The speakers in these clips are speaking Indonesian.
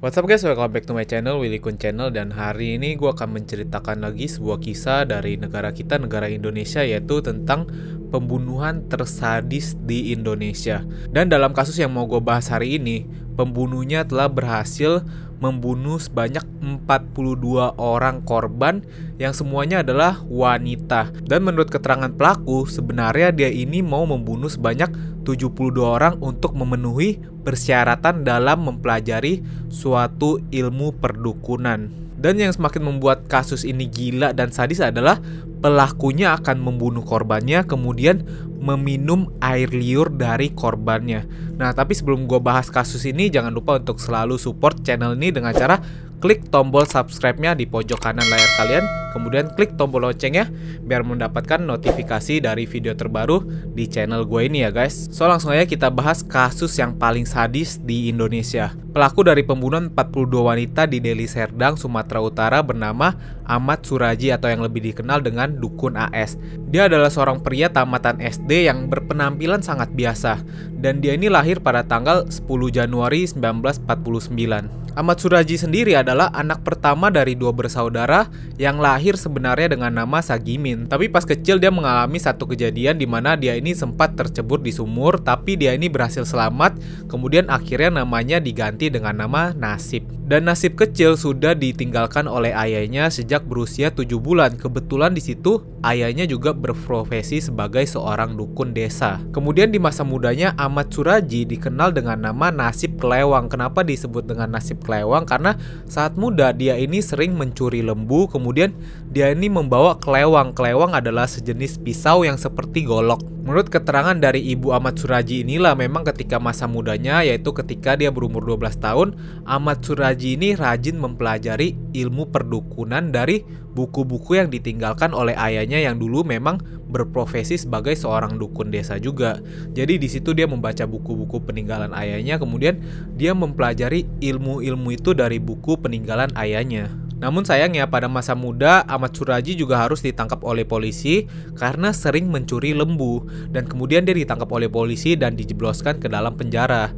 What's up guys, welcome back to my channel, Willy Kun Channel. Dan hari ini gue akan menceritakan lagi sebuah kisah dari negara kita, negara Indonesia Yaitu tentang pembunuhan tersadis di Indonesia Dan dalam kasus yang mau gue bahas hari ini Pembunuhnya telah berhasil membunuh sebanyak 42 orang korban yang semuanya adalah wanita. Dan menurut keterangan pelaku, sebenarnya dia ini mau membunuh sebanyak 72 orang untuk memenuhi persyaratan dalam mempelajari suatu ilmu perdukunan. Dan yang semakin membuat kasus ini gila dan sadis adalah pelakunya akan membunuh korbannya kemudian meminum air liur dari korbannya. Nah, tapi sebelum gue bahas kasus ini, jangan lupa untuk selalu support channel ini dengan cara klik tombol subscribe-nya di pojok kanan layar kalian, kemudian klik tombol loncengnya biar mendapatkan notifikasi dari video terbaru di channel gue ini ya guys. So langsung aja kita bahas kasus yang paling sadis di Indonesia. Pelaku dari pembunuhan 42 wanita di Deli Serdang, Sumatera Utara bernama Ahmad Suraji atau yang lebih dikenal dengan Dukun AS. Dia adalah seorang pria tamatan SD yang berpenampilan sangat biasa dan dia ini lahir pada tanggal 10 Januari 1949. Ahmad Suraji sendiri adalah anak pertama dari dua bersaudara yang lahir sebenarnya dengan nama Sagimin. Tapi pas kecil dia mengalami satu kejadian di mana dia ini sempat tercebur di sumur, tapi dia ini berhasil selamat. Kemudian akhirnya namanya diganti dengan nama Nasib. Dan Nasib kecil sudah ditinggalkan oleh ayahnya sejak berusia 7 bulan. Kebetulan di situ ayahnya juga berprofesi sebagai seorang dukun desa. Kemudian di masa mudanya Ahmad Suraji dikenal dengan nama Nasib Kelewang. Kenapa disebut dengan Nasib kelewang karena saat muda dia ini sering mencuri lembu kemudian dia ini membawa kelewang kelewang adalah sejenis pisau yang seperti golok menurut keterangan dari ibu Ahmad Suraji inilah memang ketika masa mudanya yaitu ketika dia berumur 12 tahun Ahmad Suraji ini rajin mempelajari ilmu perdukunan dari buku-buku yang ditinggalkan oleh ayahnya yang dulu memang berprofesi sebagai seorang dukun desa juga. Jadi di situ dia membaca buku-buku peninggalan ayahnya, kemudian dia mempelajari ilmu-ilmu itu dari buku peninggalan ayahnya. Namun sayangnya pada masa muda Ahmad Suraji juga harus ditangkap oleh polisi karena sering mencuri lembu dan kemudian dia ditangkap oleh polisi dan dijebloskan ke dalam penjara.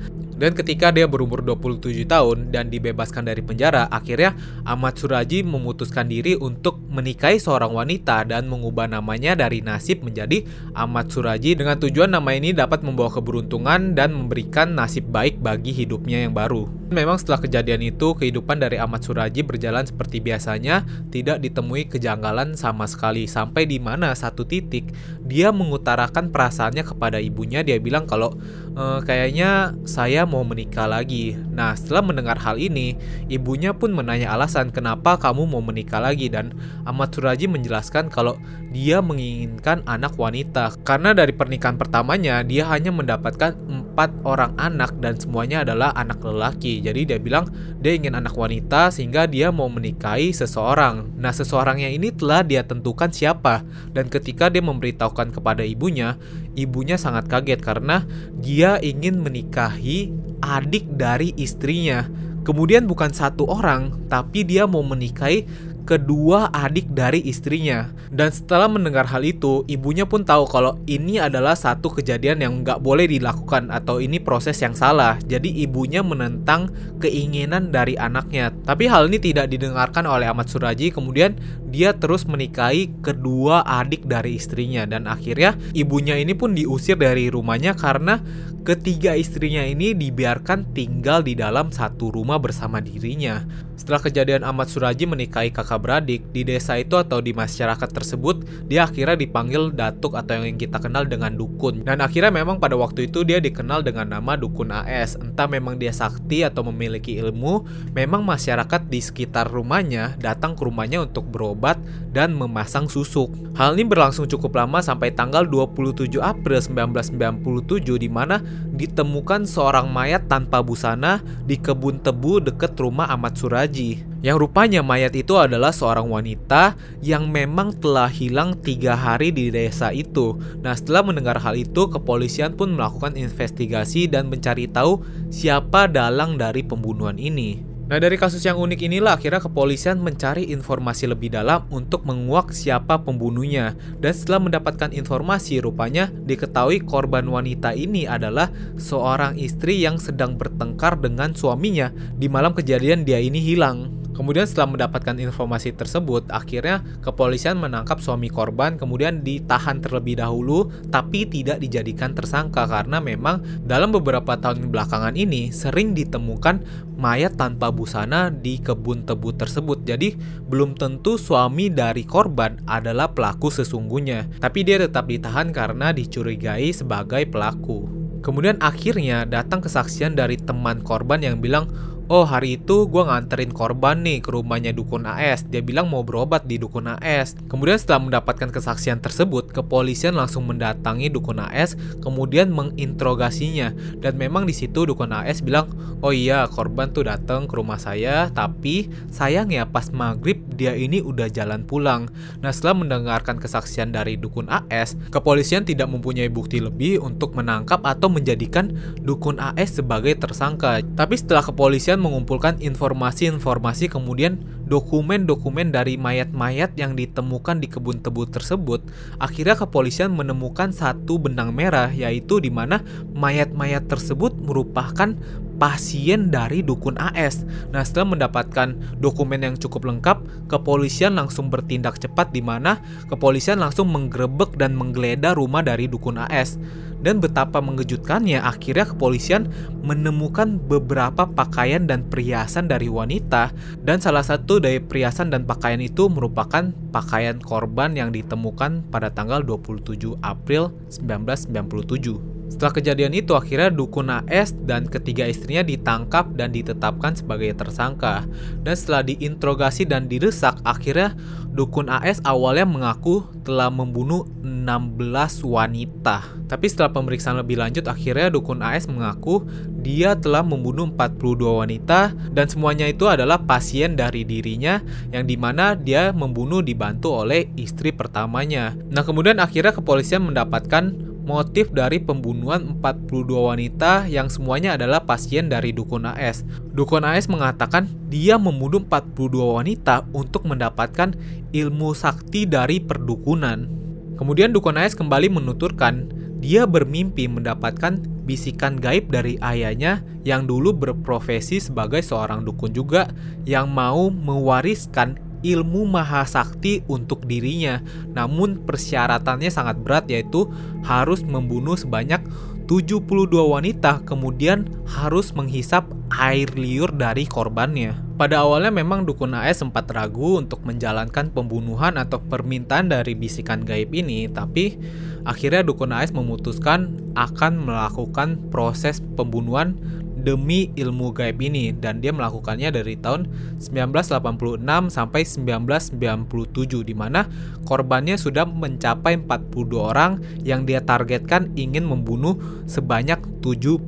Dan ketika dia berumur 27 tahun dan dibebaskan dari penjara, akhirnya Ahmad Suraji memutuskan diri untuk menikahi seorang wanita dan mengubah namanya dari Nasib menjadi Ahmad Suraji dengan tujuan nama ini dapat membawa keberuntungan dan memberikan nasib baik bagi hidupnya yang baru. Memang setelah kejadian itu, kehidupan dari Ahmad Suraji berjalan seperti biasanya, tidak ditemui kejanggalan sama sekali sampai di mana satu titik dia mengutarakan perasaannya kepada ibunya. Dia bilang kalau e, kayaknya saya mau menikah lagi. Nah, setelah mendengar hal ini, ibunya pun menanya alasan kenapa kamu mau menikah lagi dan Ahmad Suraji menjelaskan kalau dia menginginkan anak wanita karena dari pernikahan pertamanya dia hanya mendapatkan empat orang anak dan semuanya adalah anak lelaki. Jadi dia bilang dia ingin anak wanita sehingga dia mau menikahi seseorang. Nah, seseorangnya ini telah dia tentukan siapa dan ketika dia memberitahukan kepada ibunya, ibunya sangat kaget karena dia ingin menikahi adik dari istrinya. Kemudian bukan satu orang, tapi dia mau menikahi kedua adik dari istrinya. Dan setelah mendengar hal itu, ibunya pun tahu kalau ini adalah satu kejadian yang nggak boleh dilakukan atau ini proses yang salah. Jadi ibunya menentang keinginan dari anaknya. Tapi hal ini tidak didengarkan oleh Ahmad Suraji. Kemudian dia terus menikahi kedua adik dari istrinya dan akhirnya ibunya ini pun diusir dari rumahnya karena ketiga istrinya ini dibiarkan tinggal di dalam satu rumah bersama dirinya. Setelah kejadian Ahmad Suraji menikahi kakak beradik di desa itu atau di masyarakat tersebut, dia akhirnya dipanggil datuk atau yang kita kenal dengan dukun. Dan akhirnya memang pada waktu itu dia dikenal dengan nama dukun AS. Entah memang dia sakti atau memiliki ilmu, memang masyarakat di sekitar rumahnya datang ke rumahnya untuk berobat dan memasang susuk. Hal ini berlangsung cukup lama sampai tanggal 27 April 1997 di mana ditemukan seorang mayat tanpa busana di kebun tebu dekat rumah Ahmad Suraji. Yang rupanya mayat itu adalah seorang wanita yang memang telah hilang tiga hari di desa itu. Nah setelah mendengar hal itu, kepolisian pun melakukan investigasi dan mencari tahu siapa dalang dari pembunuhan ini. Nah dari kasus yang unik inilah akhirnya kepolisian mencari informasi lebih dalam untuk menguak siapa pembunuhnya. Dan setelah mendapatkan informasi rupanya diketahui korban wanita ini adalah seorang istri yang sedang bertengkar dengan suaminya di malam kejadian dia ini hilang. Kemudian setelah mendapatkan informasi tersebut, akhirnya kepolisian menangkap suami korban kemudian ditahan terlebih dahulu tapi tidak dijadikan tersangka karena memang dalam beberapa tahun belakangan ini sering ditemukan mayat tanpa busana di kebun tebu tersebut. Jadi belum tentu suami dari korban adalah pelaku sesungguhnya, tapi dia tetap ditahan karena dicurigai sebagai pelaku. Kemudian akhirnya datang kesaksian dari teman korban yang bilang, Oh hari itu gue nganterin korban nih ke rumahnya Dukun AS Dia bilang mau berobat di Dukun AS Kemudian setelah mendapatkan kesaksian tersebut Kepolisian langsung mendatangi Dukun AS Kemudian menginterogasinya. Dan memang di situ Dukun AS bilang Oh iya korban tuh datang ke rumah saya Tapi sayangnya pas maghrib dia ini udah jalan pulang. Nah setelah mendengarkan kesaksian dari Dukun AS Kepolisian tidak mempunyai bukti lebih untuk menangkap atau menjadikan Dukun AS sebagai tersangka. Tapi setelah kepolisian mengumpulkan informasi-informasi kemudian dokumen-dokumen dari mayat-mayat yang ditemukan di kebun tebu tersebut, akhirnya kepolisian menemukan satu benang merah yaitu di mana mayat-mayat tersebut merupakan pasien dari dukun AS. Nah, setelah mendapatkan dokumen yang cukup lengkap, kepolisian langsung bertindak cepat di mana kepolisian langsung menggerebek dan menggeledah rumah dari dukun AS. Dan betapa mengejutkannya, akhirnya kepolisian menemukan beberapa pakaian dan perhiasan dari wanita dan salah satu dari perhiasan dan pakaian itu merupakan pakaian korban yang ditemukan pada tanggal 27 April 1997. Setelah kejadian itu akhirnya Dukun AS dan ketiga istrinya ditangkap dan ditetapkan sebagai tersangka. Dan setelah diinterogasi dan didesak akhirnya Dukun AS awalnya mengaku telah membunuh 16 wanita. Tapi setelah pemeriksaan lebih lanjut akhirnya Dukun AS mengaku dia telah membunuh 42 wanita dan semuanya itu adalah pasien dari dirinya yang di mana dia membunuh dibantu oleh istri pertamanya. Nah kemudian akhirnya kepolisian mendapatkan motif dari pembunuhan 42 wanita yang semuanya adalah pasien dari Dukun AS. Dukun AS mengatakan dia membunuh 42 wanita untuk mendapatkan ilmu sakti dari perdukunan. Kemudian Dukun AS kembali menuturkan dia bermimpi mendapatkan bisikan gaib dari ayahnya yang dulu berprofesi sebagai seorang dukun juga yang mau mewariskan ilmu mahasakti untuk dirinya. Namun persyaratannya sangat berat yaitu harus membunuh sebanyak 72 wanita kemudian harus menghisap air liur dari korbannya. Pada awalnya memang dukun AS sempat ragu untuk menjalankan pembunuhan atau permintaan dari bisikan gaib ini, tapi akhirnya dukun AS memutuskan akan melakukan proses pembunuhan demi ilmu gaib ini dan dia melakukannya dari tahun 1986 sampai 1997 di mana korbannya sudah mencapai 42 orang yang dia targetkan ingin membunuh sebanyak 72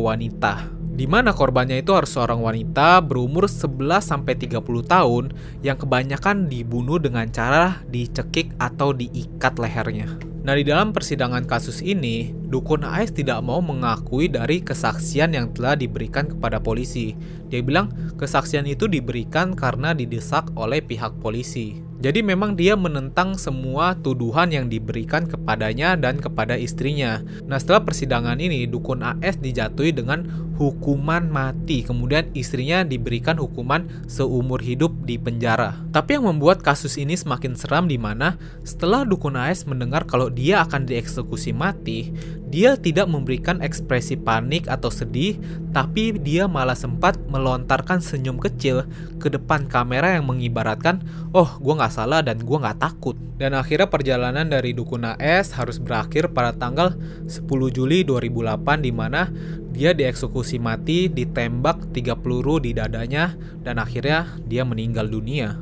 wanita di mana korbannya itu harus seorang wanita berumur 11 sampai 30 tahun yang kebanyakan dibunuh dengan cara dicekik atau diikat lehernya. Nah, di dalam persidangan kasus ini, dukun AS tidak mau mengakui dari kesaksian yang telah diberikan kepada polisi. Dia bilang kesaksian itu diberikan karena didesak oleh pihak polisi. Jadi memang dia menentang semua tuduhan yang diberikan kepadanya dan kepada istrinya. Nah setelah persidangan ini, dukun AS dijatuhi dengan hukuman mati. Kemudian istrinya diberikan hukuman seumur hidup di penjara. Tapi yang membuat kasus ini semakin seram di mana setelah dukun AS mendengar kalau dia akan dieksekusi mati, dia tidak memberikan ekspresi panik atau sedih, tapi dia malah sempat melontarkan senyum kecil ke depan kamera yang mengibaratkan, oh gue gak salah dan gue gak takut. Dan akhirnya perjalanan dari Dukun AS harus berakhir pada tanggal 10 Juli 2008 di mana dia dieksekusi mati, ditembak 3 peluru di dadanya, dan akhirnya dia meninggal dunia.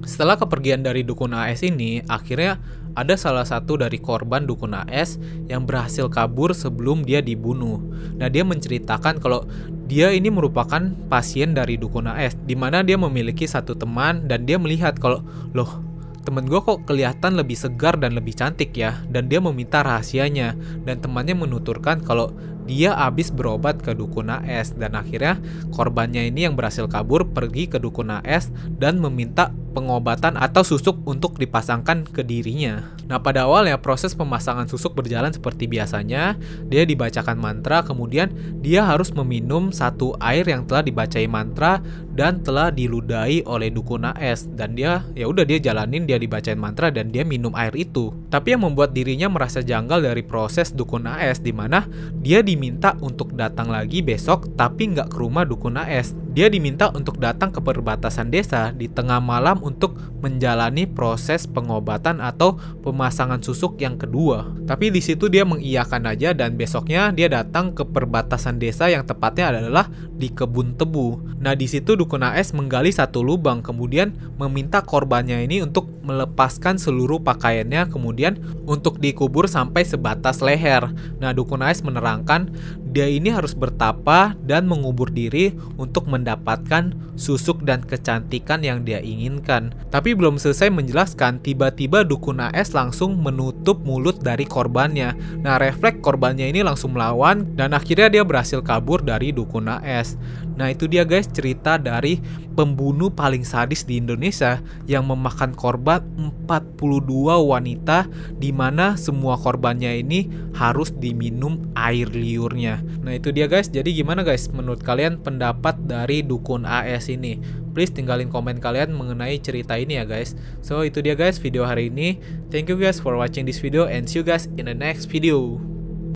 Setelah kepergian dari Dukun AS ini, akhirnya ada salah satu dari korban dukun AS yang berhasil kabur sebelum dia dibunuh. Nah, dia menceritakan kalau dia ini merupakan pasien dari dukun AS, di mana dia memiliki satu teman dan dia melihat kalau, loh, temen gue kok kelihatan lebih segar dan lebih cantik ya, dan dia meminta rahasianya, dan temannya menuturkan kalau dia habis berobat ke dukun AS dan akhirnya korbannya ini yang berhasil kabur pergi ke dukun AS dan meminta pengobatan atau susuk untuk dipasangkan ke dirinya. Nah, pada awalnya proses pemasangan susuk berjalan seperti biasanya. Dia dibacakan mantra, kemudian dia harus meminum satu air yang telah dibacai mantra dan telah diludahi oleh dukun AS dan dia ya udah dia jalanin dia dibacain mantra dan dia minum air itu. Tapi yang membuat dirinya merasa janggal dari proses dukun AS di mana dia diminta untuk datang lagi besok tapi nggak ke rumah dukun AS. Dia diminta untuk datang ke perbatasan desa di tengah malam untuk menjalani proses pengobatan atau pemasangan susuk yang kedua. Tapi di situ dia mengiyakan aja dan besoknya dia datang ke perbatasan desa yang tepatnya adalah di kebun tebu. Nah di situ dukun AS menggali satu lubang kemudian meminta korbannya ini untuk melepaskan seluruh pakaiannya kemudian untuk dikubur sampai sebatas leher. Nah dukun AS menerangkan dia ini harus bertapa dan mengubur diri untuk mendapatkan susuk dan kecantikan yang dia inginkan. Tapi belum selesai menjelaskan, tiba-tiba dukun AS langsung menutup mulut dari korbannya. Nah, refleks korbannya ini langsung melawan dan akhirnya dia berhasil kabur dari dukun AS. Nah, itu dia guys cerita dari pembunuh paling sadis di Indonesia yang memakan korban 42 wanita di mana semua korbannya ini harus diminum air liurnya. Nah, itu dia guys. Jadi gimana guys menurut kalian pendapat dari dukun AS ini? Please tinggalin komen kalian mengenai cerita ini ya guys. So, itu dia guys video hari ini. Thank you guys for watching this video and see you guys in the next video.